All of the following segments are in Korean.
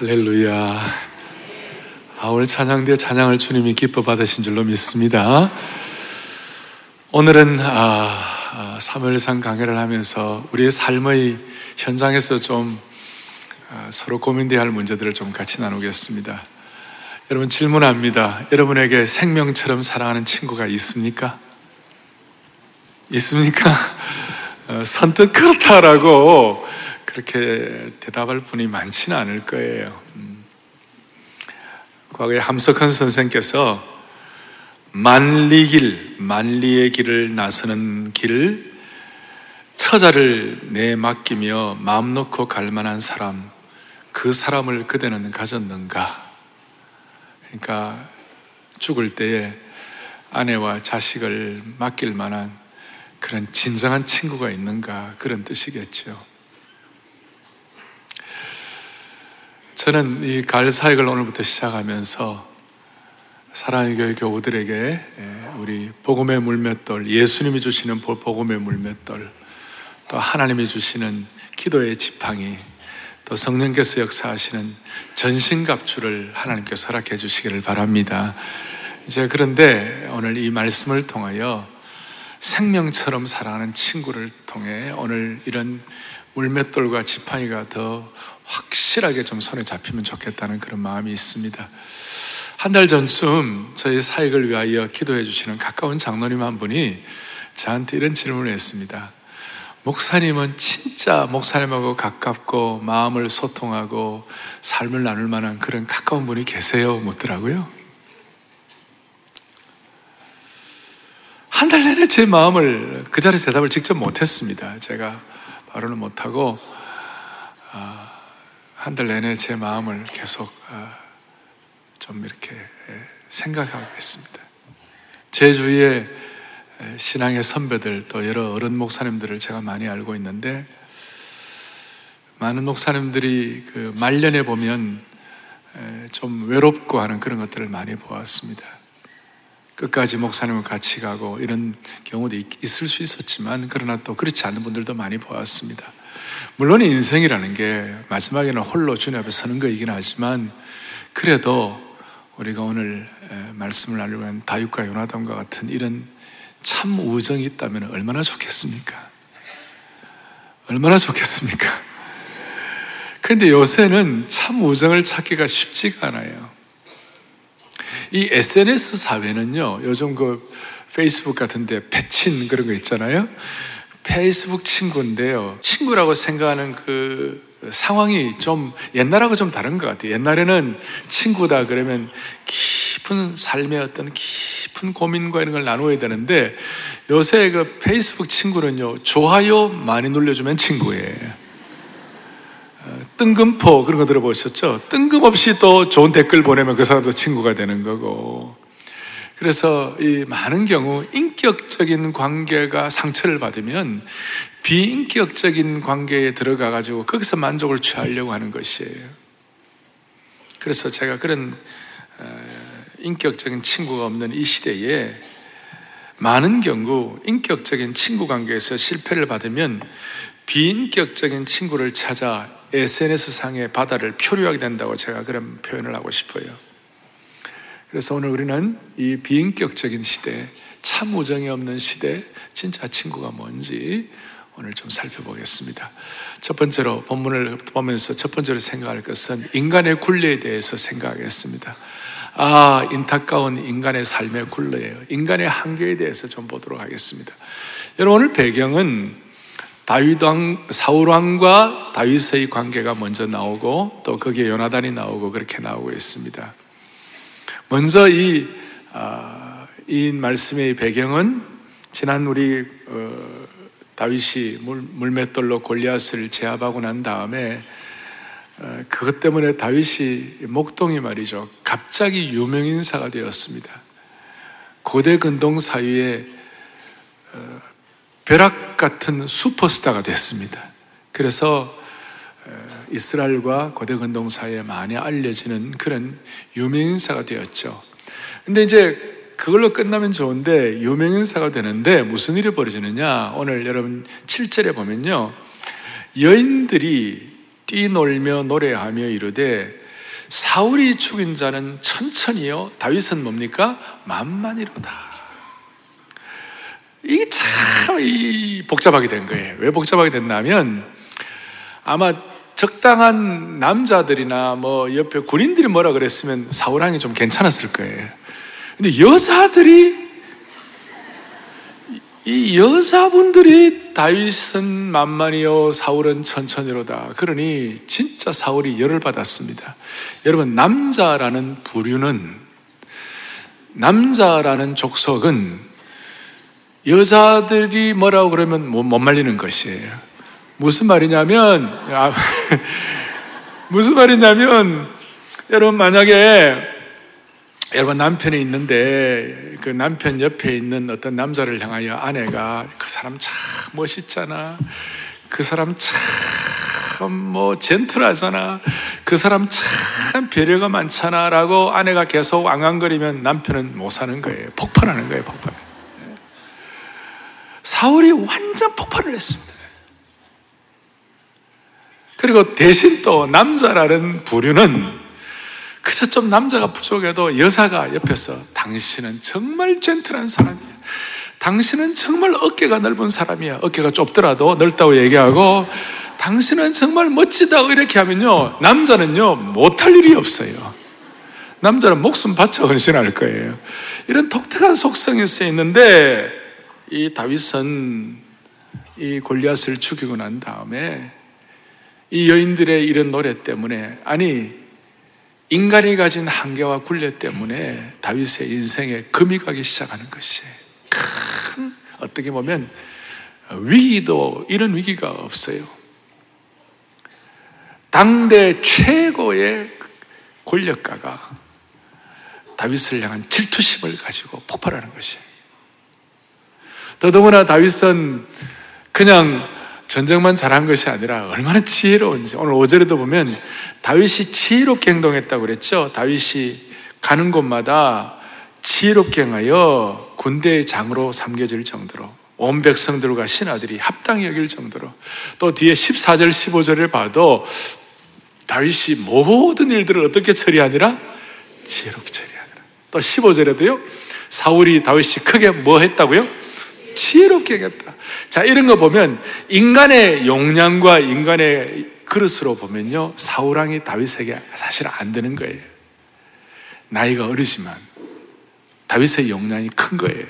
할렐루야. 아, 오늘 찬양대 찬양을 주님이 기뻐 받으신 줄로 믿습니다. 오늘은 아, 사무엘상 강해를 하면서 우리의 삶의 현장에서 좀 아, 서로 고민되어야 할 문제들을 좀 같이 나누겠습니다. 여러분 질문합니다. 여러분에게 생명처럼 사랑하는 친구가 있습니까? 있습니까? 어, 선뜻 그렇다라고 그렇게 대답할 분이 많지는 않을 거예요. 음. 과거에 함석헌 선생께서 만리길, 만리의 길을 나서는 길, 처자를 내 맡기며 마음 놓고 갈 만한 사람, 그 사람을 그대는 가졌는가? 그러니까 죽을 때에 아내와 자식을 맡길 만한 그런 진정한 친구가 있는가? 그런 뜻이겠죠. 저는 이 가을 사역을 오늘부터 시작하면서 사랑의 교회 교우들에게 예, 우리 복음의 물맷돌, 예수님이 주시는 복음의 물맷돌, 또 하나님이 주시는 기도의 지팡이, 또 성령께서 역사하시는 전신갑주를 하나님께서 허락해 주시기를 바랍니다. 이제 그런데 오늘 이 말씀을 통하여 생명처럼 사랑하는 친구를 통해 오늘 이런 물맷돌과 지팡이가 더 확실하게 좀 손에 잡히면 좋겠다는 그런 마음이 있습니다. 한 달 전쯤 저희 사역을 위하여 기도해 주시는 가까운 장로님 한 분이 저한테 이런 질문을 했습니다. 목사님은 진짜 목사님하고 가깝고 마음을 소통하고 삶을 나눌 만한 그런 가까운 분이 계세요? 묻더라고요. 한 달 내내 제 마음을 그 자리에서 대답을 직접 못했습니다. 제가 바로는 못하고 아, 한 달 내내 제 마음을 계속 아, 좀 이렇게 생각하겠습니다. 제 주위에 신앙의 선배들 또 여러 어른 목사님들을 제가 많이 알고 있는데 많은 목사님들이 그 말년에 보면 좀 외롭고 하는 그런 것들을 많이 보았습니다. 끝까지 목사님과 같이 가고 이런 경우도 있 을 수 있었지만 그러나 또 그렇지 않은 분들도 많이 보았습니다. 물론 인생이라는 게 마지막에는 홀로 주님 앞에 서는 거이긴 하지만 그래도 우리가 오늘 말씀을 나누면 다윗과 요나단과 같은 이런 참 우정이 있다면 얼마나 좋겠습니까? 얼마나 좋겠습니까? 그런데 요새는 참 우정을 찾기가 쉽지가 않아요. 이 SNS 사회는요, 요즘 그 페이스북 같은데 패친 그런 거 있잖아요. 페이스북 친구인데요. 친구라고 생각하는 그 상황이 좀 옛날하고 좀 다른 것 같아요. 옛날에는 친구다 그러면 깊은 삶의 어떤 깊은 고민과 이런 걸 나누어야 되는데 요새 그 페이스북 친구는요, 좋아요 많이 눌러주면 친구예요. 어, 뜬금포 그런 거 들어보셨죠? 뜬금없이 또 좋은 댓글 보내면 그 사람도 친구가 되는 거고. 그래서 이 많은 경우 인격적인 관계가 상처를 받으면 비인격적인 관계에 들어가 가지고 거기서 만족을 취하려고 하는 것이에요. 그래서 제가 그런 어, 인격적인 친구가 없는 이 시대에 많은 경우 인격적인 친구 관계에서 실패를 받으면 비인격적인 친구를 찾아 SNS 상의 바다를 표류하게 된다고 제가 그런 표현을 하고 싶어요. 그래서 오늘 우리는 이 비인격적인 시대, 참 우정이 없는 시대, 진짜 친구가 뭔지 오늘 좀 살펴보겠습니다. 첫 번째로 본문을 보면서 첫 번째로 생각할 것은 인간의 굴레에 대해서 생각하겠습니다. 아, 인타까운 인간의 삶의 굴레예요. 인간의 한계에 대해서 좀 보도록 하겠습니다. 여러분 오늘 배경은 다윗 왕, 사울 왕과 다윗의 관계가 먼저 나오고 또 거기에 요나단이 나오고 그렇게 나오고 있습니다. 먼저 이, 아, 이 말씀의 배경은 지난 우리 어, 다윗이 물, 물맷돌로 골리앗을 제압하고 난 다음에 어, 그것 때문에 다윗이 목동이 말이죠. 갑자기 유명 인사가 되었습니다. 고대 근동 사이에 어, 벼락 같은 슈퍼스타가 됐습니다. 그래서 이스라엘과 고대 근동 사이에 많이 알려지는 그런 유명인사가 되었죠. 근데 이제 그걸로 끝나면 좋은데 유명인사가 되는데 무슨 일이 벌어지느냐? 오늘 여러분 7절에 보면요. 여인들이 뛰놀며 노래하며 이르되 사울이 죽인 자는 천천히요. 다윗은 뭡니까? 만만이로다. 이게 참 복잡하게 된 거예요. 왜 복잡하게 됐냐면 아마 적당한 남자들이나 뭐 옆에 군인들이 뭐라 그랬으면 사울왕이 좀 괜찮았을 거예요. 근데 여자들이 이 여자분들이 다윗은 만만히요 사울은 천천히로다. 그러니 진짜 사울이 열을 받았습니다. 여러분 남자라는 부류는 남자라는 족속은 여자들이 뭐라고 그러면 못 말리는 것이에요. 무슨 말이냐면, 아, 무슨 말이냐면, 여러분 만약에 여러분 남편이 있는데 그 남편 옆에 있는 어떤 남자를 향하여 아내가 그 사람 참 멋있잖아. 그 사람 참 뭐 젠틀하잖아. 그 사람 참 배려가 많잖아 라고 아내가 계속 앙앙거리면 남편은 못 사는 거예요. 폭발하는 거예요, 폭발. 사울이 완전 폭발을 했습니다. 그리고 대신 또 남자라는 부류는 그저 좀 남자가 부족해도 여자가 옆에서 당신은 정말 젠틀한 사람이야. 당신은 정말 어깨가 넓은 사람이야. 어깨가 좁더라도 넓다고 얘기하고 당신은 정말 멋지다고 이렇게 하면요. 남자는요, 못할 일이 없어요. 남자는 목숨 바쳐 헌신할 거예요. 이런 독특한 속성이 쓰여 있는데 이 다윗은 이 골리앗을 죽이고 난 다음에 이 여인들의 이런 노래 때문에 아니 인간이 가진 한계와 굴레 때문에 다윗의 인생에 금이 가기 시작하는 것이 큰 어떻게 보면 위기도 이런 위기가 없어요. 당대 최고의 권력가가 다윗을 향한 질투심을 가지고 폭발하는 것이에요. 더더구나 다윗은 그냥 전쟁만 잘한 것이 아니라 얼마나 지혜로운지 오늘 5절에도 보면 다윗이 지혜롭게 행동했다고 그랬죠. 다윗이 가는 곳마다 지혜롭게 행하여 군대의 장으로 삼겨질 정도로 온 백성들과 신하들이 합당히 여길 정도로 또 뒤에 14절 15절을 봐도 다윗이 모든 일들을 어떻게 처리하니라? 지혜롭게 처리하니라. 또 15절에도요. 사울이 다윗이 크게 뭐 했다고요? 지혜롭게 하겠다. 자, 이런 거 보면 인간의 용량과 인간의 그릇으로 보면요. 사우랑이 다윗에게 사실 안 되는 거예요. 나이가 어리지만 다윗의 용량이 큰 거예요.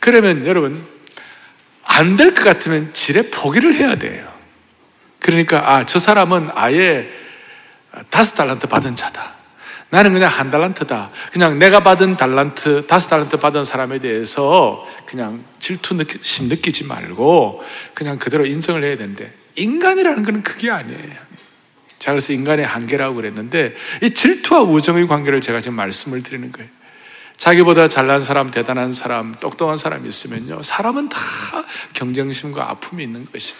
그러면 여러분 안 될 것 같으면 지레 포기를 해야 돼요. 그러니까 아, 저 사람은 아예 다섯 달란트 받은 자다. 나는 그냥 한 달란트다. 그냥 내가 받은 달란트, 다섯 달란트 받은 사람에 대해서 그냥 질투심 느끼지 말고 그냥 그대로 인정을 해야 되는데 인간이라는 것은 그게 아니에요. 자, 그래서 인간의 한계라고 그랬는데 이 질투와 우정의 관계를 제가 지금 말씀을 드리는 거예요. 자기보다 잘난 사람, 대단한 사람, 똑똑한 사람이 있으면요. 사람은 다 경쟁심과 아픔이 있는 것이.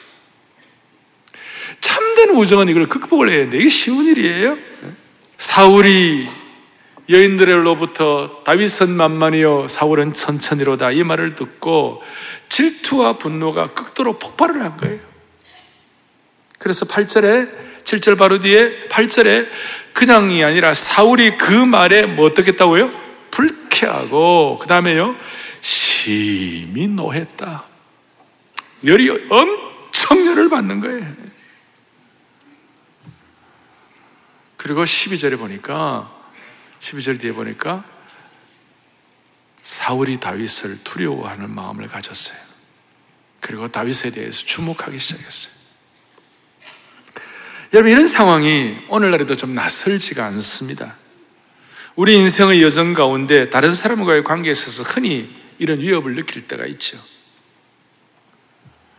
참된 우정은 이걸 극복을 해야 되는데 이게 쉬운 일이에요. 사울이 여인들로부터 다윗은 만만이요 사울은 천천히로다 이 말을 듣고 질투와 분노가 극도로 폭발을 한 거예요. 그래서 8절에 7절 바로 뒤에 8절에 그냥이 아니라 사울이 그 말에 뭐 어떻겠다고요? 불쾌하고 그 다음에요 심히 노했다. 열이 엄청 열을 받는 거예요. 그리고 12절에 보니까 12절 뒤에 보니까 사울이 다윗을 두려워하는 마음을 가졌어요. 그리고 다윗에 대해서 주목하기 시작했어요. 여러분 이런 상황이 오늘날에도 좀 낯설지가 않습니다. 우리 인생의 여정 가운데 다른 사람과의 관계에 있어서 흔히 이런 위협을 느낄 때가 있죠.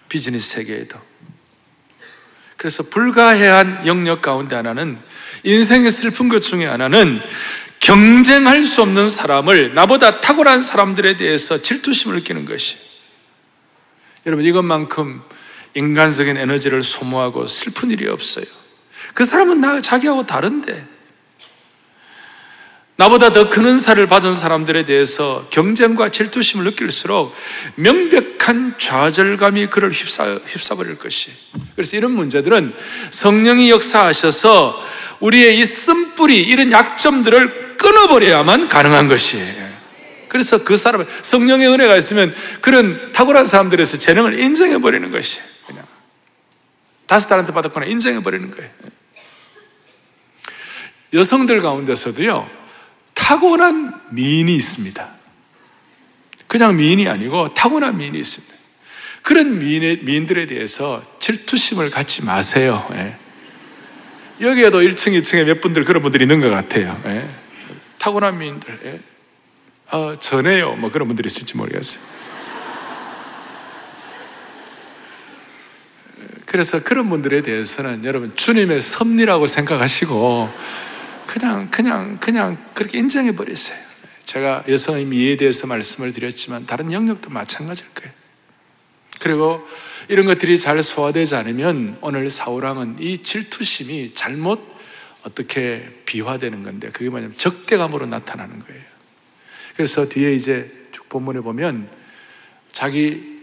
비즈니스 세계에도. 그래서 불가해한 영역 가운데 하나는 인생의 슬픈 것 중에 하나는 경쟁할 수 없는 사람을 나보다 탁월한 사람들에 대해서 질투심을 느끼는 것이. 여러분, 이것만큼 인간적인 에너지를 소모하고 슬픈 일이 없어요. 그 사람은 나, 자기하고 다른데. 나보다 더 큰 은사를 받은 사람들에 대해서 경쟁과 질투심을 느낄수록 명백한 좌절감이 그를 휩싸, 휩싸버릴 것이. 그래서 이런 문제들은 성령이 역사하셔서 우리의 이 쓴뿌리, 이런 약점들을 끊어버려야만 가능한 것이에요. 그래서 그 사람을, 성령의 은혜가 있으면 그런 탁월한 사람들에서 재능을 인정해버리는 것이. 그냥. 다섯 달한테 받았거나 인정해버리는 거예요. 여성들 가운데서도요, 타고난 미인이 있습니다. 그냥 미인이 아니고 타고난 미인이 있습니다. 그런 미인의, 미인들에 대해서 질투심을 갖지 마세요. 예. 여기에도 1층, 2층에 몇 분들 그런 분들이 있는 것 같아요. 예. 타고난 미인들. 예. 어, 전해요. 뭐 그런 분들이 있을지 모르겠어요. 그래서 그런 분들에 대해서는 여러분 주님의 섭리라고 생각하시고 그냥, 그냥, 그냥 그렇게 인정해 버렸어요. 제가 여성의 미에 대해서 말씀을 드렸지만 다른 영역도 마찬가지일 거예요. 그리고 이런 것들이 잘 소화되지 않으면 오늘 사우랑은 이 질투심이 잘못 어떻게 비화되는 건데 그게 뭐냐면 적대감으로 나타나는 거예요. 그래서 뒤에 이제 쭉 본문에 보면 자기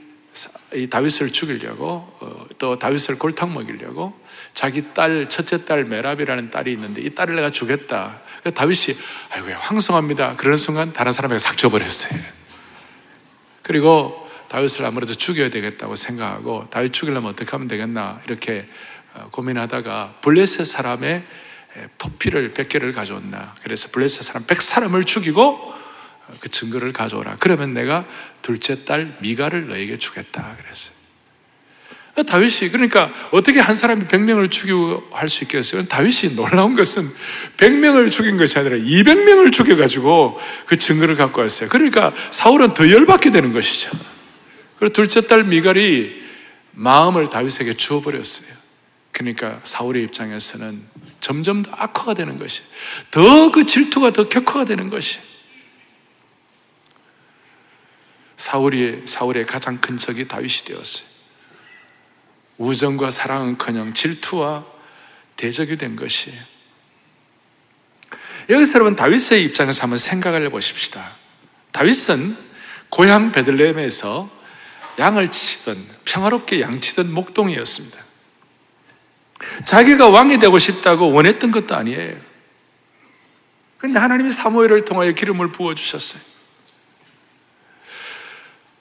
이 다윗을 죽이려고 어, 또 다윗을 골탕 먹이려고 자기 딸 첫째 딸 메랍이라는 딸이 있는데 이 딸을 내가 주겠다. 다윗이 아이고 황송합니다. 그런 순간 다른 사람에게 싹 줘버렸어요. 그리고 다윗을 아무래도 죽여야 되겠다고 생각하고 다윗 죽이려면 어떻게 하면 되겠나 이렇게 어, 고민하다가 블레셋 사람의 포피를 100개를 가져온다. 그래서 블레셋 사람 100사람을 죽이고 그 증거를 가져오라. 그러면 내가 둘째 딸 미가를 너에게 주겠다. 그랬어요. 다윗이 그러니까 어떻게 한 사람이 100명을 죽이고 할 수 있겠어요? 다윗이 놀라운 것은 100명을 죽인 것이 아니라 200명을 죽여 가지고 그 증거를 갖고 왔어요. 그러니까 사울은 더 열받게 되는 것이죠. 그리고 둘째 딸 미갈이 마음을 다윗에게 주어 버렸어요. 그러니까 사울의 입장에서는 점점 더 악화가 되는 것이, 더 그 질투가 더 격화가 되는 것이. 사울의, 사울의 가장 큰 적이 다윗이 되었어요. 우정과 사랑은 커녕 질투와 대적이 된 것이에요. 여기서 여러분 다윗의 입장에서 한번 생각을 해보십시다. 다윗은 고향 베들레헴에서 양을 치던 평화롭게 양치던 목동이었습니다. 자기가 왕이 되고 싶다고 원했던 것도 아니에요. 근데 하나님이 사무엘을 통하여 기름을 부어 주셨어요.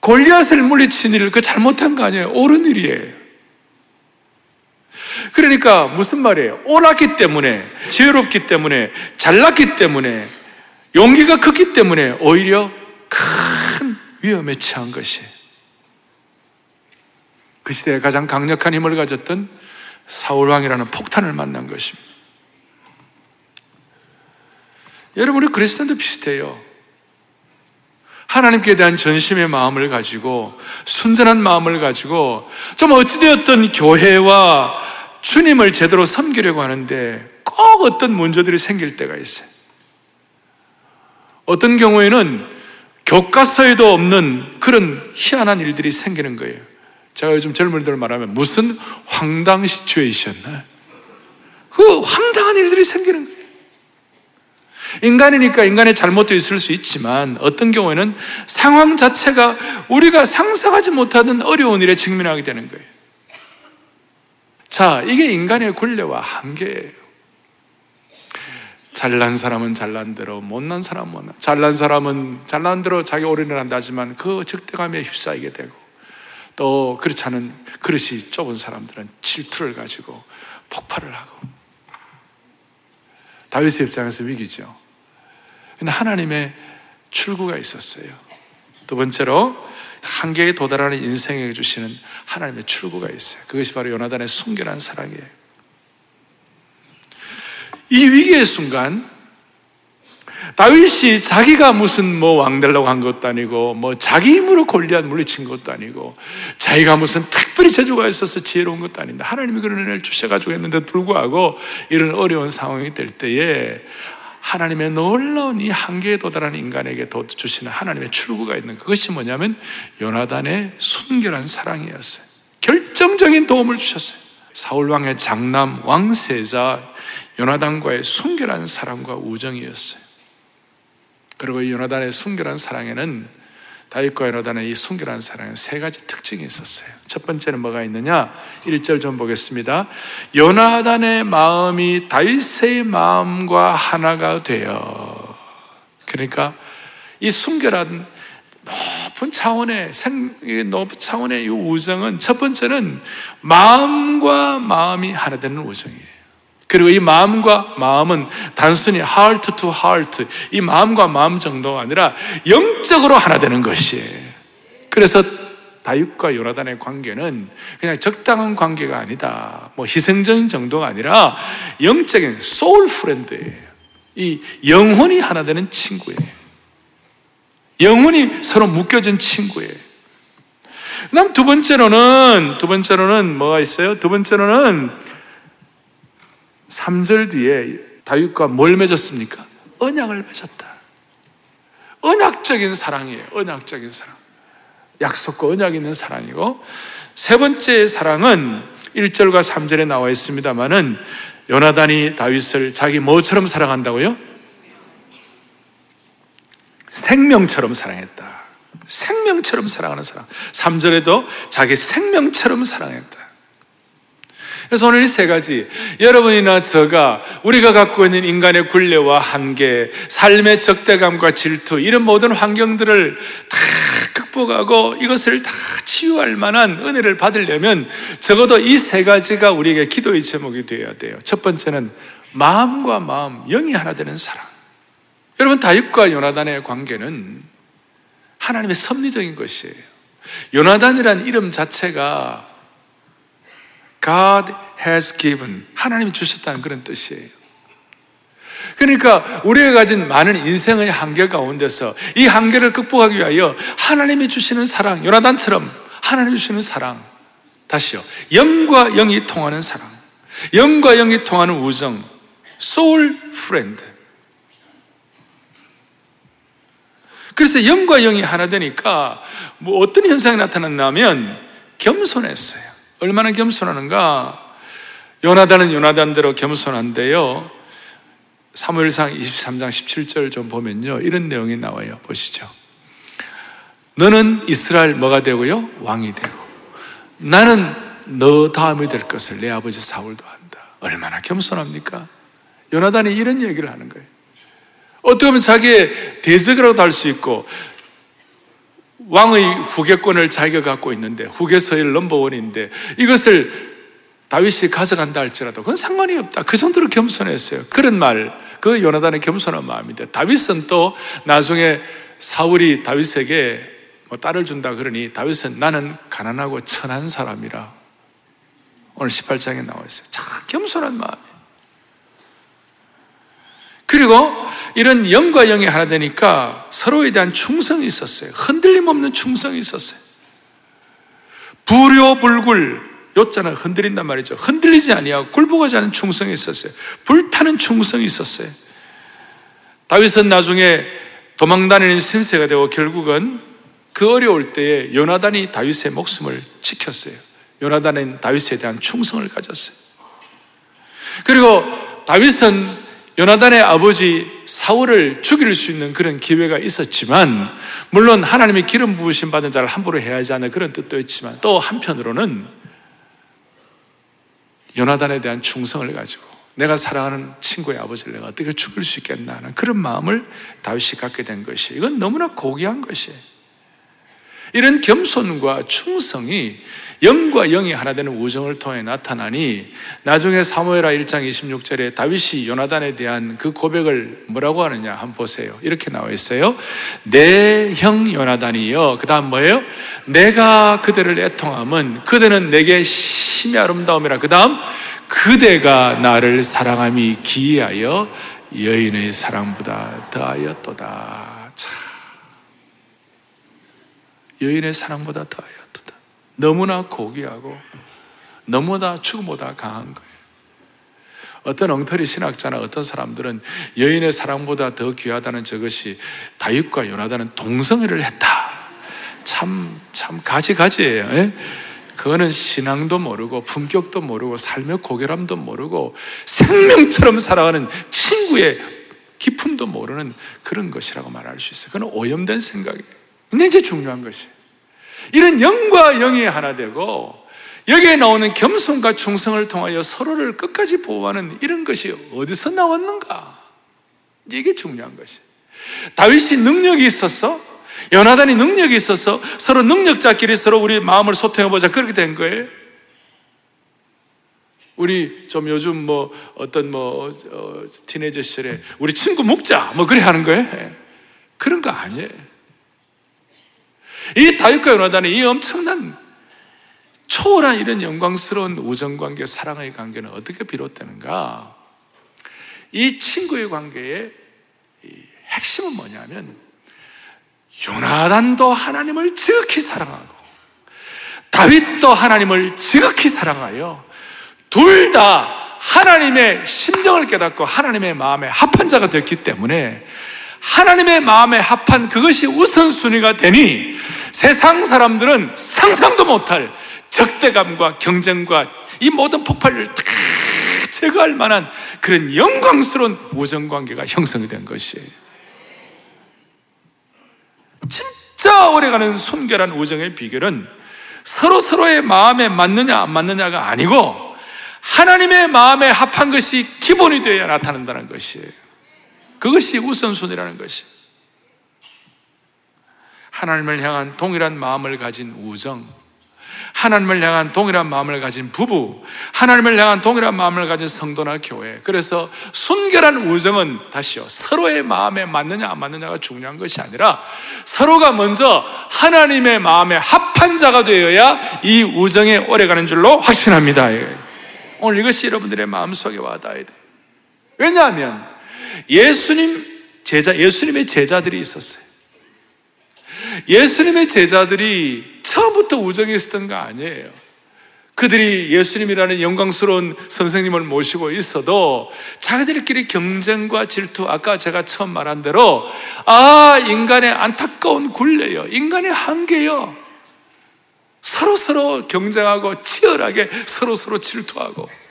골리앗을 물리친 일을 그 잘못한 거 아니에요. 옳은 일이에요. 그러니까 무슨 말이에요? 옳았기 때문에, 지혜롭기 때문에, 잘났기 때문에, 용기가 컸기 때문에 오히려 큰 위험에 처한 것이 그 시대에 가장 강력한 힘을 가졌던 사울왕이라는 폭탄을 만난 것입니다. 여러분, 우 그리스도도 비슷해요. 하나님께 대한 전심의 마음을 가지고 순전한 마음을 가지고 좀 어찌되었던 교회와 주님을 제대로 섬기려고 하는데 꼭 어떤 문제들이 생길 때가 있어요. 어떤 경우에는 교과서에도 없는 그런 희한한 일들이 생기는 거예요. 제가 요즘 젊은이들 말하면 무슨 황당 시츄에이션. 그 황당한 일들이 생기는 거예요. 인간이니까 인간의 잘못도 있을 수 있지만 어떤 경우에는 상황 자체가 우리가 상상하지 못하는 어려운 일에 직면하게 되는 거예요. 자, 이게 인간의 굴레와 한계예요. 잘난 사람은 잘난 대로, 못난 사람은 못난. 잘난 사람은 잘난 대로 자기 올인을 한다지만 그 적대감에 휩싸이게 되고, 또 그렇지 않은 그릇이 좁은 사람들은 질투를 가지고 폭발을 하고. 다윗의 입장에서 위기죠. 근데 하나님의 출구가 있었어요. 두 번째로 한계에 도달하는 인생에 주시는 하나님의 출구가 있어요. 그것이 바로 요나단의 순결한 사랑이에요. 이 위기의 순간 다윗이 자기가 무슨 뭐 왕 되려고 한 것도 아니고 뭐 자기 힘으로 골리앗 물리친 것도 아니고 자기가 무슨 특별히 재주가 있어서 지혜로운 것도 아닌데 하나님이 그런 은혜를 주셔가지고 했는데도 불구하고 이런 어려운 상황이 될 때에 하나님의 놀라운 이 한계에 도달한 인간에게 주시는 하나님의 출구가 있는 그것이 뭐냐면 요나단의 순결한 사랑이었어요. 결정적인 도움을 주셨어요. 사울 왕의 장남 왕세자 요나단과의 순결한 사랑과 우정이었어요. 그리고 이 요나단의 순결한 사랑에는 다윗과 요나단의 이 순결한 사랑에 세 가지 특징이 있었어요. 첫 번째는 뭐가 있느냐? 1절 좀 보겠습니다. 요나단의 마음이 다윗의 마음과 하나가 되어. 그러니까 이 순결한 높은 차원의 생, 높은 차원의 이 우정은 첫 번째는 마음과 마음이 하나 되는 우정이에요. 그리고 이 마음과 마음은 단순히 heart to heart, 이 마음과 마음 정도가 아니라 영적으로 하나 되는 것이에요. 그래서 다윗과 요나단의 관계는 그냥 적당한 관계가 아니다. 뭐 희생적인 정도가 아니라 영적인 soul friend예요. 이 영혼이 하나 되는 친구예요. 영혼이 서로 묶여진 친구예요. 그 다음 두 번째로는, 두 번째로는 뭐가 있어요? 두 번째로는 3절 뒤에 다윗과 뭘 맺었습니까? 언약을 맺었다. 언약적인 사랑이에요. 언약적인 사랑. 약속과 언약 있는 사랑이고, 세 번째 사랑은 1절과 3절에 나와 있습니다만은, 요나단이 다윗을 자기 뭐처럼 사랑한다고요? 생명처럼 사랑했다. 생명처럼 사랑하는 사랑. 3절에도 자기 생명처럼 사랑했다. 그래서 오늘 이 세 가지, 여러분이나 저가 우리가 갖고 있는 인간의 굴레와 한계, 삶의 적대감과 질투, 이런 모든 환경들을 다 극복하고 이것을 다 치유할 만한 은혜를 받으려면 적어도 이 세 가지가 우리에게 기도의 제목이 되어야 돼요. 첫 번째는 마음과 마음, 영이 하나 되는 사랑. 여러분, 다윗과 요나단의 관계는 하나님의 섭리적인 것이에요. 요나단이란 이름 자체가 God has given. 하나님이 주셨다는 그런 뜻이에요. 그러니까 우리가 가진 많은 인생의 한계 가운데서 이 한계를 극복하기 위하여 하나님이 주시는 사랑, 요나단처럼 하나님이 주시는 사랑. 다시요. 영과 영이 통하는 사랑. 영과 영이 통하는 우정. soul friend. 그래서 영과 영이 하나 되니까 뭐 어떤 현상이 나타났냐면 겸손했어요. 얼마나 겸손하는가? 요나단은 요나단대로 겸손한데요. 사무엘상 23장 17절 좀 보면요. 이런 내용이 나와요. 보시죠. 너는 이스라엘 뭐가 되고요? 왕이 되고. 나는 너 다음이 될 것을 내 아버지 사울도 한다. 얼마나 겸손합니까? 요나단이 이런 얘기를 하는 거예요. 어떻게 보면 자기의 대적이라고도 할 수 있고, 왕의 후계권을 자기가 갖고 있는데, 후계서열 넘버원인데, 이것을 다윗이 가져간다 할지라도 그건 상관이 없다. 그 정도로 겸손했어요. 그런 말, 그 요나단의 겸손한 마음인데, 다윗은 또 나중에 사울이 다윗에게 뭐 딸을 준다 그러니 다윗은 나는 가난하고 천한 사람이라. 오늘 18장에 나와 있어요. 참 겸손한 마음이에요. 그리고 이런 영과 영이 하나 되니까 서로에 대한 충성이 있었어요. 흔들림 없는 충성이 있었어요. 불효불굴, 요자는 흔들린단 말이죠. 흔들리지 아니하고 굴복하지 않은 충성이 있었어요. 불타는 충성이 있었어요. 다윗은 나중에 도망다니는 신세가 되고 결국은 그 어려울 때에 요나단이 다윗의 목숨을 지켰어요. 요나단은 다윗에 대한 충성을 가졌어요. 그리고 다윗은 요나단의 아버지 사울을 죽일 수 있는 그런 기회가 있었지만, 물론 하나님의 기름 부으심 받은 자를 함부로 해야 하지 않는 그런 뜻도 있지만, 또 한편으로는 요나단에 대한 충성을 가지고 내가 사랑하는 친구의 아버지를 내가 어떻게 죽일 수 있겠나 하는 그런 마음을 다윗이 갖게 된 것이 이건 너무나 고귀한 것이에요. 이런 겸손과 충성이 영과 영이 하나 되는 우정을 통해 나타나니 나중에 사무엘하 1장 26절에 다윗이 요나단에 대한 그 고백을 뭐라고 하느냐 한번 보세요. 이렇게 나와 있어요. 내 형 요나단이요. 그 다음 뭐예요? 내가 그대를 애통함은 그대는 내게 심히 아름다움이라. 그 다음 그대가 나를 사랑함이 기이하여 여인의 사랑보다 더하였도다. 참. 여인의 사랑보다 더하였도다. 너무나 고귀하고 너무나 죽음보다 강한 거예요. 어떤 엉터리 신학자나 어떤 사람들은 여인의 사랑보다 더 귀하다는 저것이 다윗과 요나단은 동성애를 했다. 참, 참 가지가지예요. 예? 그거는 신앙도 모르고 품격도 모르고 삶의 고결함도 모르고 생명처럼 살아가는 친구의 기품도 모르는 그런 것이라고 말할 수 있어요. 그건 오염된 생각이에요. 근데 이제 중요한 것이 이런 영과 영이 하나 되고 여기에 나오는 겸손과 충성을 통하여 서로를 끝까지 보호하는 이런 것이 어디서 나왔는가? 이게 중요한 것이. 다윗이 능력이 있었어? 연하단이 능력이 있어서 서로 능력자끼리 서로 우리 마음을 소통해보자. 그렇게 된 거예요. 우리 좀 요즘 뭐 어떤 뭐 어, 티네이저 시절에 우리 친구 먹자 뭐 그래 하는 거예요. 예. 그런 거 아니에요. 이 다윗과 연하단의 이 엄청난 초월한 이런 영광스러운 우정 관계, 사랑의 관계는 어떻게 비롯되는가? 이 친구의 관계의 핵심은 뭐냐면 요나단도 하나님을 지극히 사랑하고 다윗도 하나님을 지극히 사랑하여 둘 다 하나님의 심정을 깨닫고 하나님의 마음에 합한 자가 됐기 때문에 하나님의 마음에 합한 그것이 우선순위가 되니 세상 사람들은 상상도 못할 적대감과 경쟁과 이 모든 폭발을 다 제거할 만한 그런 영광스러운 우정 관계가 형성이 된 것이에요. 진짜 오래가는 순결한 우정의 비결은 서로 서로의 마음에 맞느냐 안 맞느냐가 아니고 하나님의 마음에 합한 것이 기본이 되어야 나타난다는 것이에요. 그것이 우선순위라는 것이. 하나님을 향한 동일한 마음을 가진 우정, 하나님을 향한 동일한 마음을 가진 부부, 하나님을 향한 동일한 마음을 가진 성도나 교회. 그래서 순결한 우정은 다시요. 서로의 마음에 맞느냐 안 맞느냐가 중요한 것이 아니라 서로가 먼저 하나님의 마음에 합한 자가 되어야 이 우정에 오래가는 줄로 확신합니다. 오늘 이것이 여러분들의 마음속에 와닿아야 돼. 왜냐하면 예수님 제자, 예수님의 제자들이 있었어요. 예수님의 제자들이 처음부터 우정이 있었던 거 아니에요. 그들이 예수님이라는 영광스러운 선생님을 모시고 있어도 자기들끼리 경쟁과 질투, 아까 제가 처음 말한 대로, 아, 인간의 안타까운 굴레요. 인간의 한계요. 서로서로 경쟁하고 치열하게 서로서로 질투하고.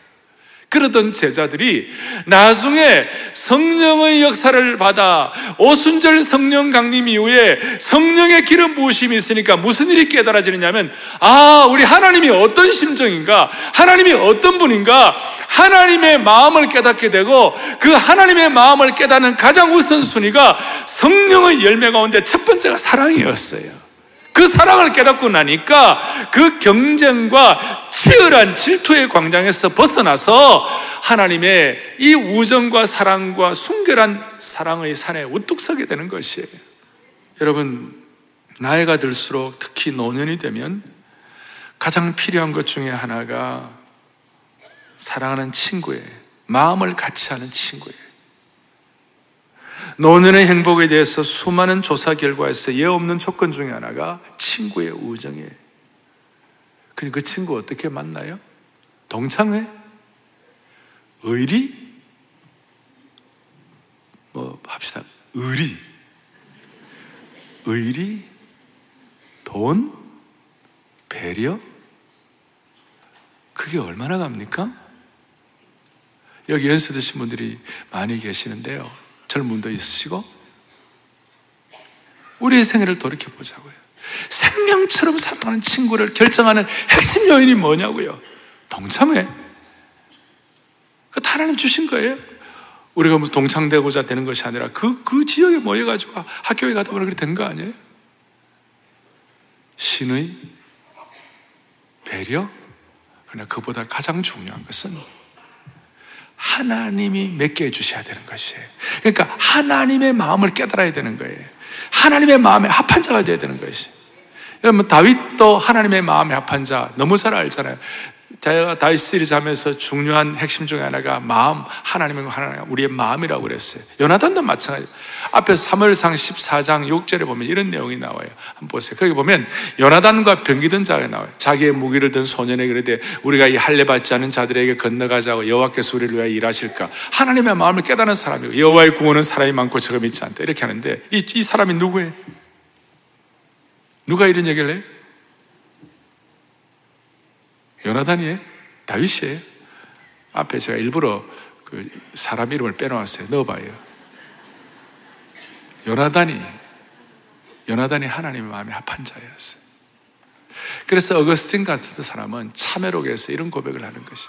그러던 제자들이 나중에 성령의 역사를 받아 오순절 성령 강림 이후에 성령의 기름 부으심이 있으니까 무슨 일이 깨달아지느냐면 아 우리 하나님이 어떤 심정인가 하나님이 어떤 분인가 하나님의 마음을 깨닫게 되고 그 하나님의 마음을 깨닫는 가장 우선순위가 성령의 열매 가운데 첫 번째가 사랑이었어요. 그 사랑을 깨닫고 나니까 그 경쟁과 치열한 질투의 광장에서 벗어나서 하나님의 이 우정과 사랑과 순결한 사랑의 산에 우뚝 서게 되는 것이에요. 여러분, 나이가 들수록 특히 노년이 되면 가장 필요한 것 중에 하나가 사랑하는 친구의 마음을 같이 하는 친구예요. 노년의 행복에 대해서 수많은 조사 결과에서 예 없는 조건 중에 하나가 친구의 우정이에요. 그 친구 어떻게 만나요? 동창회? 의리? 뭐 합시다. 의리. 의리? 돈? 배려? 그게 얼마나 갑니까? 여기 연세 드신 분들이 많이 계시는데요. 젊은 분도 있으시고 우리의 생애를 돌이켜 보자고요. 생명처럼 사랑하는 친구를 결정하는 핵심 요인이 뭐냐고요? 동참회. 그 하나님 주신 거예요. 우리가 무슨 동창되고자 되는 것이 아니라 그, 그 지역에 모여가지고 학교에 가다 보니 그렇게 된 거 아니에요? 신의, 배려, 그러나 그보다 가장 중요한 것은 하나님이 맺게 해주셔야 되는 것이에요. 그러니까 하나님의 마음을 깨달아야 되는 거예요. 하나님의 마음에 합한 자가 되어야 되는 것이. 여러분, 다윗도 하나님의 마음에 합한 자 너무 잘 알잖아요. 제가 다윗 시리즈 하면서 중요한 핵심 중에 하나가 마음, 하나님의 하나님, 우리의 마음이라고 그랬어요. 요나단도 마찬가지. 앞에 3월상 14장 6절에 보면 이런 내용이 나와요. 한번 보세요. 거기 보면 요나단과 병기든 자가 나와요. 자기의 무기를 든 소년에게 그러되 우리가 이 할례 받지 않은 자들에게 건너가자고 여호와께서 우리를 위하여 일하실까? 하나님의 마음을 깨닫는 사람이고 여호와의 구원은 사람이 많고 저가 믿지 않다. 이렇게 하는데 이, 이 사람이 누구예요? 누가 이런 얘기를 해요? 요나단이에요? 다윗이에요? 앞에 제가 일부러 그 사람 이름을 빼놓았어요. 넣어봐요. 요나단이 요나단이 하나님의 마음에 합한 자였어요. 그래서 어거스틴 같은 사람은 참회록에서 이런 고백을 하는 것이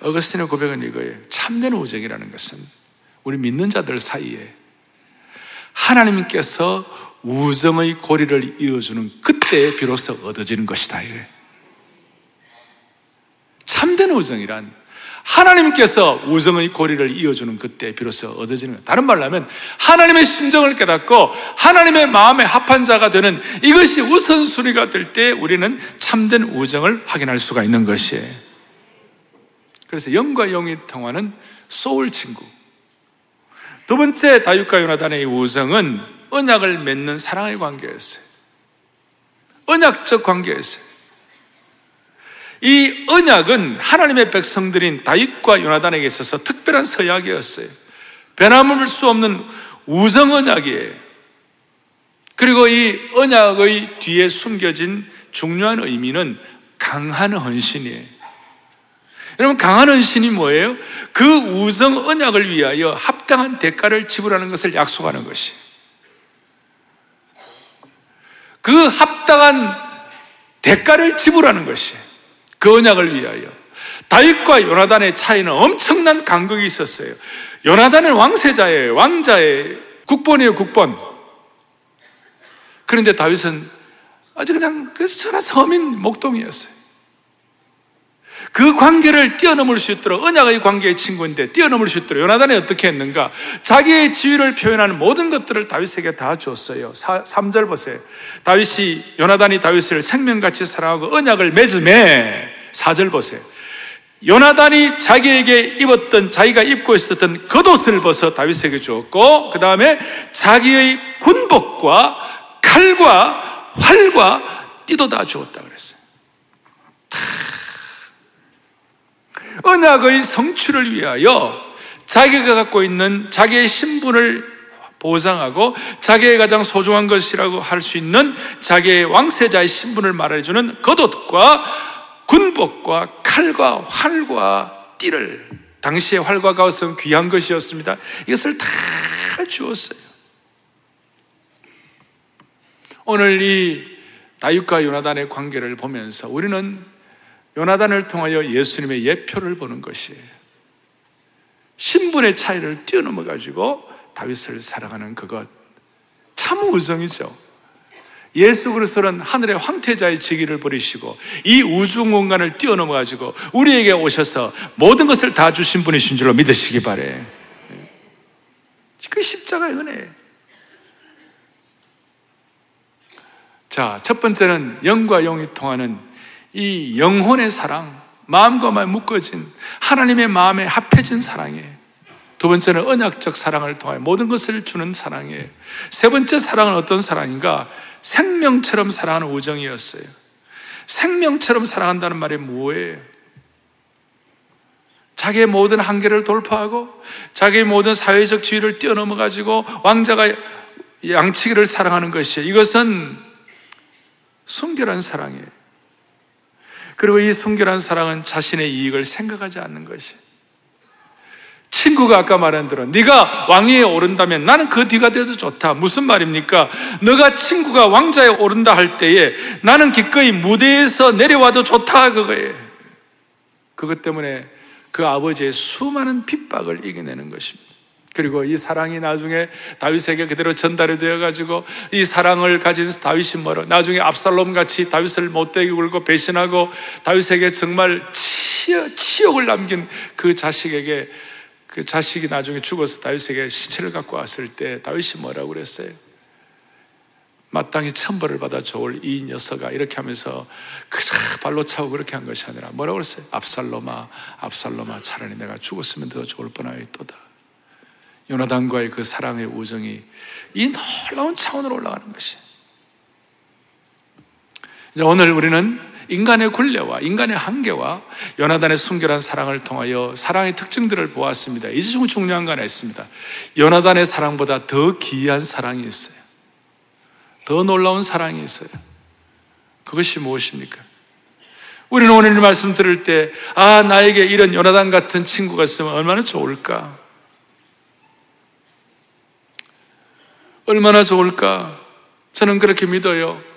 어거스틴의 고백은 이거예요. 참된 우정이라는 것은 우리 믿는 자들 사이에 하나님께서 우정의 고리를 이어주는 그때 비로소 얻어지는 것이다. 이래. 참된 우정이란 하나님께서 우정의 고리를 이어주는 그때 비로소 얻어지는 것. 다른 말로 하면 하나님의 심정을 깨닫고 하나님의 마음에 합한 자가 되는 이것이 우선순위가 될 때 우리는 참된 우정을 확인할 수가 있는 것이에요. 그래서 영과 영이 통하는 소울 친구. 두 번째 다윗과 요나단의 우정은 언약을 맺는 사랑의 관계였어요. 언약적 관계였어요. 이 언약은 하나님의 백성들인 다윗과 요나단에게 있어서 특별한 서약이었어요. 변함을 수 없는 우정 언약이에요. 그리고 이 언약의 뒤에 숨겨진 중요한 의미는 강한 헌신이에요. 여러분, 강한 헌신이 뭐예요? 그 우정 언약을 위하여 합당한 대가를 지불하는 것을 약속하는 것이. 그 합당한 대가를 지불하는 것이. 그 언약을 위하여. 다윗과 요나단의 차이는 엄청난 간극이 있었어요. 요나단은 왕세자예요. 왕자의 국본이에요, 국본. 그런데 다윗은 아주 그냥 그 천하 서민 목동이었어요. 그 관계를 뛰어넘을 수 있도록 언약의 관계의 친구인데 뛰어넘을 수 있도록 요나단이 어떻게 했는가? 자기의 지위를 표현하는 모든 것들을 다윗에게 다 줬어요. 3절 보세요. 다윗이 요나단이 다윗을 생명같이 사랑하고 언약을 맺음에 4절 보세요. 요나단이 자기에게 입었던 자기가 입고 있었던 겉옷을 벗어 다윗에게 주었고 그 다음에 자기의 군복과 칼과 활과 띠도 다 주었다 그랬어요. 언약의 성취를 위하여 자기가 갖고 있는 자기의 신분을 보상하고 자기의 가장 소중한 것이라고 할 수 있는 자기의 왕세자의 신분을 말해주는 겉옷과 군복과 칼과 활과 띠를 당시에 활과 겉은 귀한 것이었습니다. 이것을 다 주었어요. 오늘 이 다윗과 요나단의 관계를 보면서 우리는 요나단을 통하여 예수님의 예표를 보는 것이에요. 신분의 차이를 뛰어넘어 가지고 다윗을 사랑하는 그것 참 우정이죠. 예수 그리스도는 하늘의 황태자의 직위를 버리시고 이 우주 공간을 뛰어넘어 가지고 우리에게 오셔서 모든 것을 다 주신 분이신 줄로 믿으시기 바래. 그 십자가의 은혜. 자, 첫 번째는 영과 영이 통하는 이 영혼의 사랑, 마음과 마음 묶어진 하나님의 마음에 합해진 사랑이에요. 두 번째는 언약적 사랑을 통하여 모든 것을 주는 사랑이에요. 세 번째 사랑은 어떤 사랑인가? 생명처럼 사랑하는 우정이었어요. 생명처럼 사랑한다는 말이 뭐예요? 자기의 모든 한계를 돌파하고 자기의 모든 사회적 지위를 뛰어넘어 가지고 왕자가 양치기를 사랑하는 것이에요. 이것은 순결한 사랑이에요. 그리고 이 순결한 사랑은 자신의 이익을 생각하지 않는 것이. 친구가 아까 말한 대로 네가 왕위에 오른다면 나는 그 뒤가 돼도 좋다. 무슨 말입니까? 너가 친구가 왕자에 오른다 할 때에 나는 기꺼이 무대에서 내려와도 좋다 그거예요. 그것 때문에 그 아버지의 수많은 핍박을 이겨내는 것입니다. 그리고 이 사랑이 나중에 다윗에게 그대로 전달이 되어 가지고 이 사랑을 가진 다윗이 뭐로 나중에 압살롬 같이 다윗을 못되게 굴고 배신하고 다윗에게 정말 치욕, 치욕을 남긴 그 자식에게 그 자식이 나중에 죽어서 다윗에게 시체를 갖고 왔을 때 다윗이 뭐라고 그랬어요? 마땅히 천벌을 받아 좋을 이 녀석아 이렇게 하면서 그저 발로 차고 그렇게 한 것이 아니라 뭐라고 그랬어요? 압살롬아 압살롬아 차라리 내가 죽었으면 더 좋을 뻔하였도다 요나단과의 그 사랑의 우정이 이 놀라운 차원으로 올라가는 것이. 이제 오늘 우리는 인간의 굴레와 인간의 한계와 요나단의 순결한 사랑을 통하여 사랑의 특징들을 보았습니다. 이제 좀 중요한 거 하나 있습니다. 요나단의 사랑보다 더 기이한 사랑이 있어요. 더 놀라운 사랑이 있어요. 그것이 무엇입니까? 우리는 오늘 말씀 들을 때, 아, 나에게 이런 요나단 같은 친구가 있으면 얼마나 좋을까? 얼마나 좋을까? 저는 그렇게 믿어요.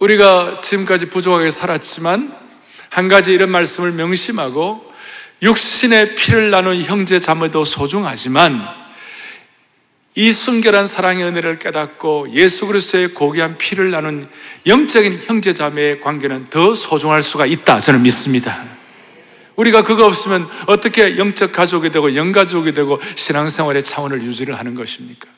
우리가 지금까지 부족하게 살았지만 한 가지 이런 말씀을 명심하고 육신의 피를 나눈 형제 자매도 소중하지만 이 순결한 사랑의 은혜를 깨닫고 예수 그리스도의 고귀한 피를 나눈 영적인 형제 자매의 관계는 더 소중할 수가 있다 저는 믿습니다. 우리가 그거 없으면 어떻게 영적 가족이 되고 영가족이 되고 신앙생활의 차원을 유지를 하는 것입니까?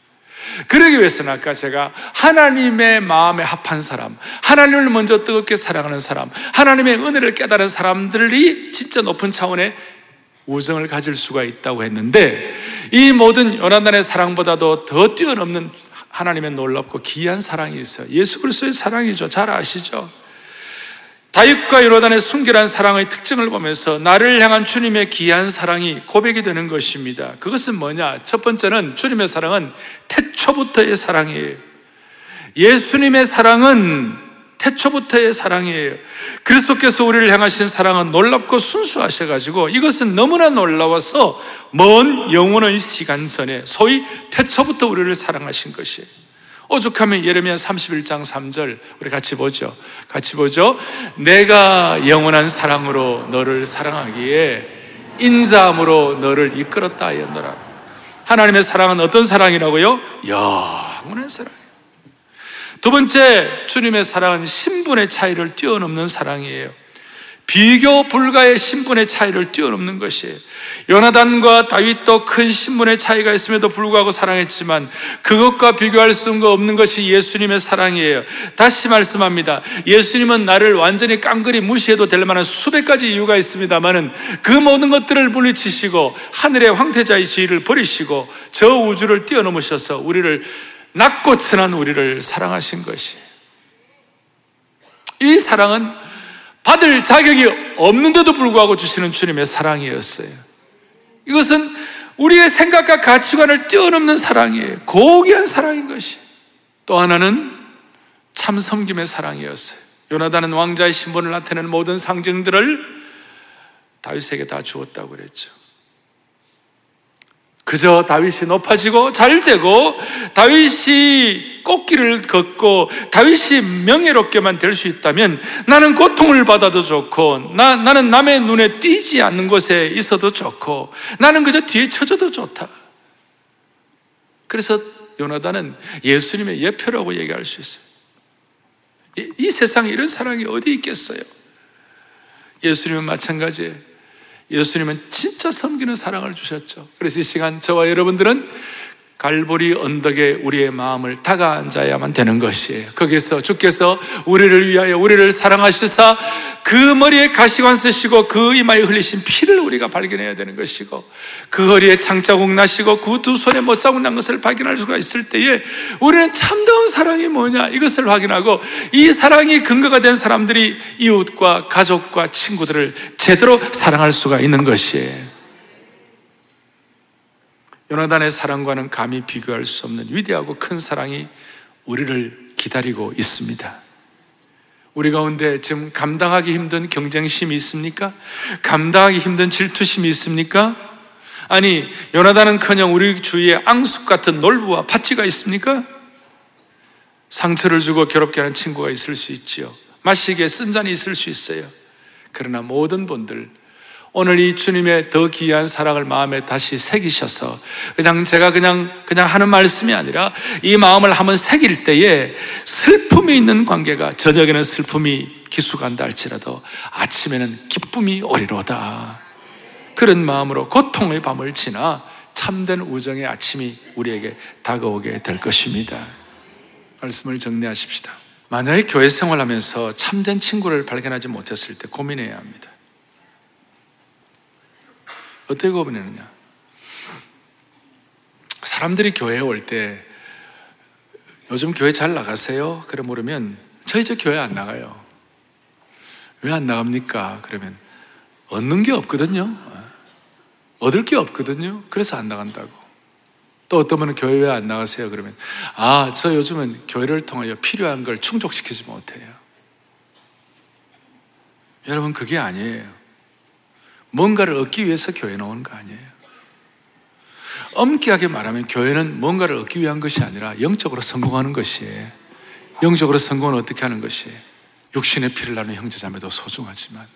그러기 위해서는 아까 제가 하나님의 마음에 합한 사람, 하나님을 먼저 뜨겁게 사랑하는 사람, 하나님의 은혜를 깨달은 사람들이 진짜 높은 차원의 우정을 가질 수가 있다고 했는데 이 모든 요나단의 사랑보다도 더 뛰어넘는 하나님의 놀랍고 귀한 사랑이 있어요. 예수 그리스도의 사랑이죠. 잘 아시죠? 다윗과 요나단의 순결한 사랑의 특징을 보면서 나를 향한 주님의 귀한 사랑이 고백이 되는 것입니다. 그것은 뭐냐? 첫 번째는 주님의 사랑은 태초부터의 사랑이에요. 예수님의 사랑은 태초부터의 사랑이에요. 그리스도께서 우리를 향하신 사랑은 놀랍고 순수하셔가지고 이것은 너무나 놀라워서 먼 영원의 시간 전에 소위 태초부터 우리를 사랑하신 것이에요. 오죽하면 예레미야 31장 3절 우리 같이 보죠. 같이 보죠. 내가 영원한 사랑으로 너를 사랑하기에 인자함으로 너를 이끌었다 하였노라. 하나님의 사랑은 어떤 사랑이라고요? 영원한 사랑. 두 번째, 주님의 사랑은 신분의 차이를 뛰어넘는 사랑이에요. 비교 불가의 신분의 차이를 뛰어넘는 것이에요. 요나단과 다윗도 큰 신분의 차이가 있음에도 불구하고 사랑했지만 그것과 비교할 수 없는 것이 예수님의 사랑이에요. 다시 말씀합니다. 예수님은 나를 완전히 깡그리 무시해도 될 만한 수백 가지 이유가 있습니다만은 그 모든 것들을 물리치시고 하늘의 황태자의 지위를 버리시고 저 우주를 뛰어넘으셔서 우리를 낮고 천한 우리를 사랑하신 것이. 이 사랑은 받을 자격이 없는데도 불구하고 주시는 주님의 사랑이었어요. 이것은 우리의 생각과 가치관을 뛰어넘는 사랑이에요. 고귀한 사랑인 것이. 또 하나는 참 섬김의 사랑이었어요. 요나단은 왕자의 신분을 나타내는 모든 상징들을 다윗에게 다 주었다고 그랬죠. 그저 다윗이 높아지고 잘 되고 다윗이 꽃길을 걷고 다윗이 명예롭게만 될 수 있다면 나는 고통을 받아도 좋고 나, 나는 남의 눈에 띄지 않는 곳에 있어도 좋고 나는 그저 뒤에 쳐져도 좋다. 그래서 요나단은 예수님의 예표라고 얘기할 수 있어요. 이, 이 세상에 이런 사랑이 어디 있겠어요? 예수님은 마찬가지예요. 예수님은 진짜 섬기는 사랑을 주셨죠. 그래서 이 시간 저와 여러분들은 갈보리 언덕에 우리의 마음을 다가앉아야만 되는 것이에요. 거기서 주께서 우리를 위하여 우리를 사랑하시사 그 머리에 가시관 쓰시고 그 이마에 흘리신 피를 우리가 발견해야 되는 것이고 그 허리에 창자국 나시고 그 두 손에 못자국 난 것을 발견할 수가 있을 때에 우리는 참다운 사랑이 뭐냐 이것을 확인하고 이 사랑이 근거가 된 사람들이 이웃과 가족과 친구들을 제대로 사랑할 수가 있는 것이에요. 요나단의 사랑과는 감히 비교할 수 없는 위대하고 큰 사랑이 우리를 기다리고 있습니다. 우리 가운데 지금 감당하기 힘든 경쟁심이 있습니까? 감당하기 힘든 질투심이 있습니까? 아니, 요나단은 커녕 우리 주위에 앙숙 같은 놀부와 파치가 있습니까? 상처를 주고 괴롭게 하는 친구가 있을 수 있지요. 마시기에 쓴 잔이 있을 수 있어요. 그러나 모든 분들, 오늘 이 주님의 더 귀한 사랑을 마음에 다시 새기셔서 그냥 제가 그냥 그냥 하는 말씀이 아니라 이 마음을 한번 새길 때에 슬픔이 있는 관계가 저녁에는 슬픔이 기수간다 할지라도 아침에는 기쁨이 오리로다. 그런 마음으로 고통의 밤을 지나 참된 우정의 아침이 우리에게 다가오게 될 것입니다. 말씀을 정리하십시다. 만약에 교회 생활하면서 참된 친구를 발견하지 못했을 때 고민해야 합니다. 어떻게 구분하느냐? 사람들이 교회에 올 때 요즘 교회 잘 나가세요? 그래 물으면 저희 저 교회 안 나가요. 왜 안 나갑니까? 그러면 얻는 게 없거든요. 얻을 게 없거든요. 그래서 안 나간다고. 또 어떤 분은 교회 왜 안 나가세요? 그러면 아, 저 요즘은 교회를 통하여 필요한 걸 충족시키지 못해요. 여러분, 그게 아니에요. 뭔가를 얻기 위해서 교회 나오는 거 아니에요. 엄격하게 말하면 교회는 뭔가를 얻기 위한 것이 아니라 영적으로 성공하는 것이에요. 영적으로 성공은 어떻게 하는 것이에요? 육신의 피를 나누는 형제자매도 소중하지만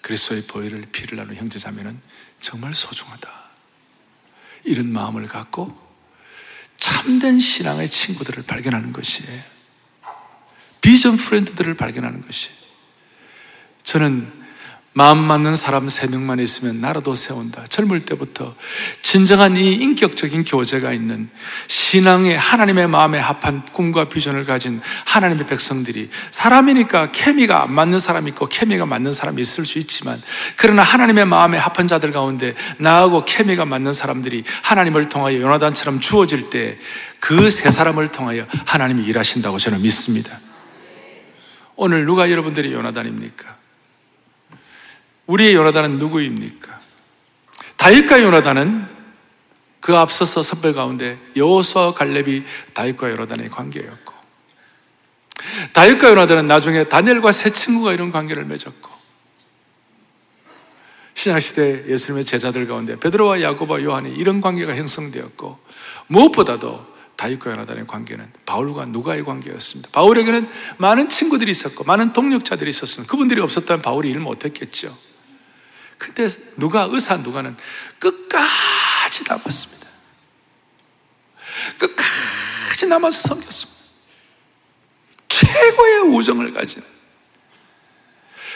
그리스도의 보혈을 피를 나누는 형제자매는 정말 소중하다. 이런 마음을 갖고 참된 신앙의 친구들을 발견하는 것이에요. 비전 프렌드들을 발견하는 것이에요. 저는 마음 맞는 사람 세 명만 있으면 나라도 세운다. 젊을 때부터 진정한 이 인격적인 교제가 있는 신앙의 하나님의 마음에 합한 꿈과 비전을 가진 하나님의 백성들이 사람이니까 케미가 안 맞는 사람이 있고 케미가 맞는 사람이 있을 수 있지만 그러나 하나님의 마음에 합한 자들 가운데 나하고 케미가 맞는 사람들이 하나님을 통하여 요나단처럼 주어질 때 그 세 사람을 통하여 하나님이 일하신다고 저는 믿습니다. 오늘 누가 여러분들이 요나단입니까? 우리의 요나단은 누구입니까? 다윗과 요나단은 그 앞서서 선배 가운데 여호수아 갈렙이 다윗과 요나단의 관계였고 다윗과 요나단은 나중에 다니엘과 세 친구가 이런 관계를 맺었고 신약시대 예수님의 제자들 가운데 베드로와 야고보와 요한이 이런 관계가 형성되었고 무엇보다도 다윗과 요나단의 관계는 바울과 누가의 관계였습니다. 바울에게는 많은 친구들이 있었고 많은 동력자들이 있었습니다. 그분들이 없었다면 바울이 일 못했겠죠. 근데 누가 의사 누가는 끝까지 남았습니다. 끝까지 남아서 섬겼습니다. 최고의 우정을 가진.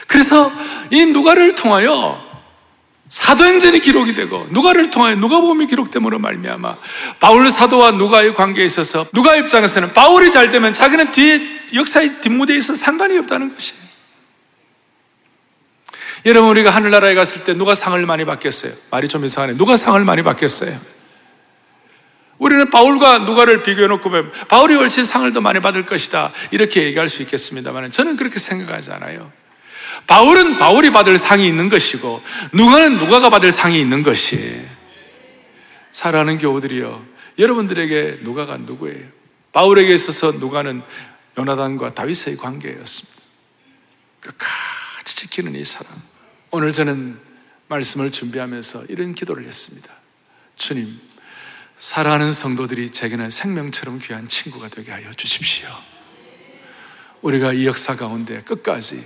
그래서 이 누가를 통하여 사도행전이 기록이 되고 누가를 통하여 누가복음이 기록됨으로 말미암아 바울 사도와 누가의 관계에 있어서 누가 입장에서는 바울이 잘 되면 자기는 뒤에 역사의 뒷무대에 있어 상관이 없다는 것이에요. 여러분 우리가 하늘나라에 갔을 때 누가 상을 많이 받겠어요? 말이 좀 이상하네. 누가 상을 많이 받겠어요? 우리는 바울과 누가를 비교해 놓고 보면 바울이 훨씬 상을 더 많이 받을 것이다. 이렇게 얘기할 수 있겠습니다만 저는 그렇게 생각하지 않아요. 바울은 바울이 받을 상이 있는 것이고 누가는 누가가 받을 상이 있는 것이에요. 사랑하는 교우들이요. 여러분들에게 누가가 누구예요? 바울에게 있어서 누가는 요나단과 다윗의 관계였습니다. 끝까지 지키는 이 사람. 오늘 저는 말씀을 준비하면서 이런 기도를 했습니다. 주님, 사랑하는 성도들이 제게는 생명처럼 귀한 친구가 되게 하여 주십시오. 우리가 이 역사 가운데 끝까지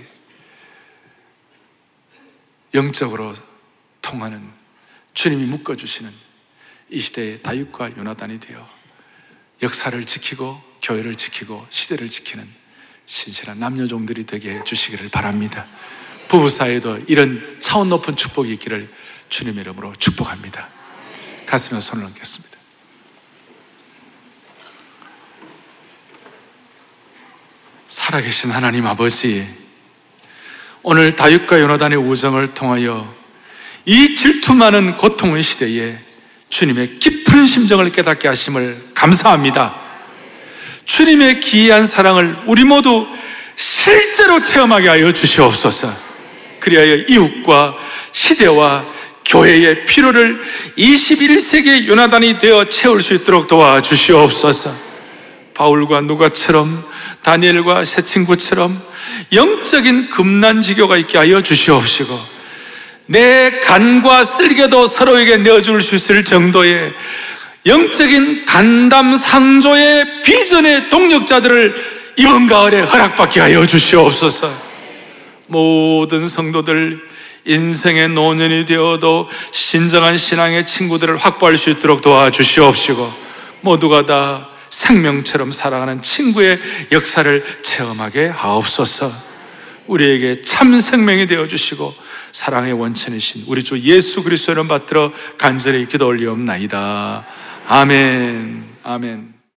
영적으로 통하는 주님이 묶어주시는 이 시대의 다윗과 요나단이 되어 역사를 지키고 교회를 지키고 시대를 지키는 신실한 남녀종들이 되게 해 주시기를 바랍니다. 부부 사이에도 이런 차원 높은 축복이 있기를 주님 이름으로 축복합니다. 가슴에 손을 얹겠습니다. 살아계신 하나님 아버지, 오늘 다윗과 요나단의 우정을 통하여 이 질투 많은 고통의 시대에 주님의 깊은 심정을 깨닫게 하심을 감사합니다. 주님의 기이한 사랑을 우리 모두 실제로 체험하게 하여 주시옵소서. 그리하여 이웃과 시대와 교회의 필요를 21세기의 요나단이 되어 채울 수 있도록 도와주시옵소서. 바울과 누가처럼 다니엘과 새 친구처럼 영적인 금난지교가 있게 하여 주시옵시고 내 간과 쓸개도 서로에게 내어줄 수 있을 정도의 영적인 간담 상조의 비전의 동력자들을 이번 가을에 허락받게 하여 주시옵소서. 모든 성도들 인생의 노년이 되어도 신정한 신앙의 친구들을 확보할 수 있도록 도와주시옵시고 모두가 다 생명처럼 살아가는 친구의 역사를 체험하게 하옵소서. 우리에게 참 생명이 되어 주시고 사랑의 원천이신 우리 주 예수 그리스도를 받들어 간절히 기도 올리옵나이다. 아멘. 아멘.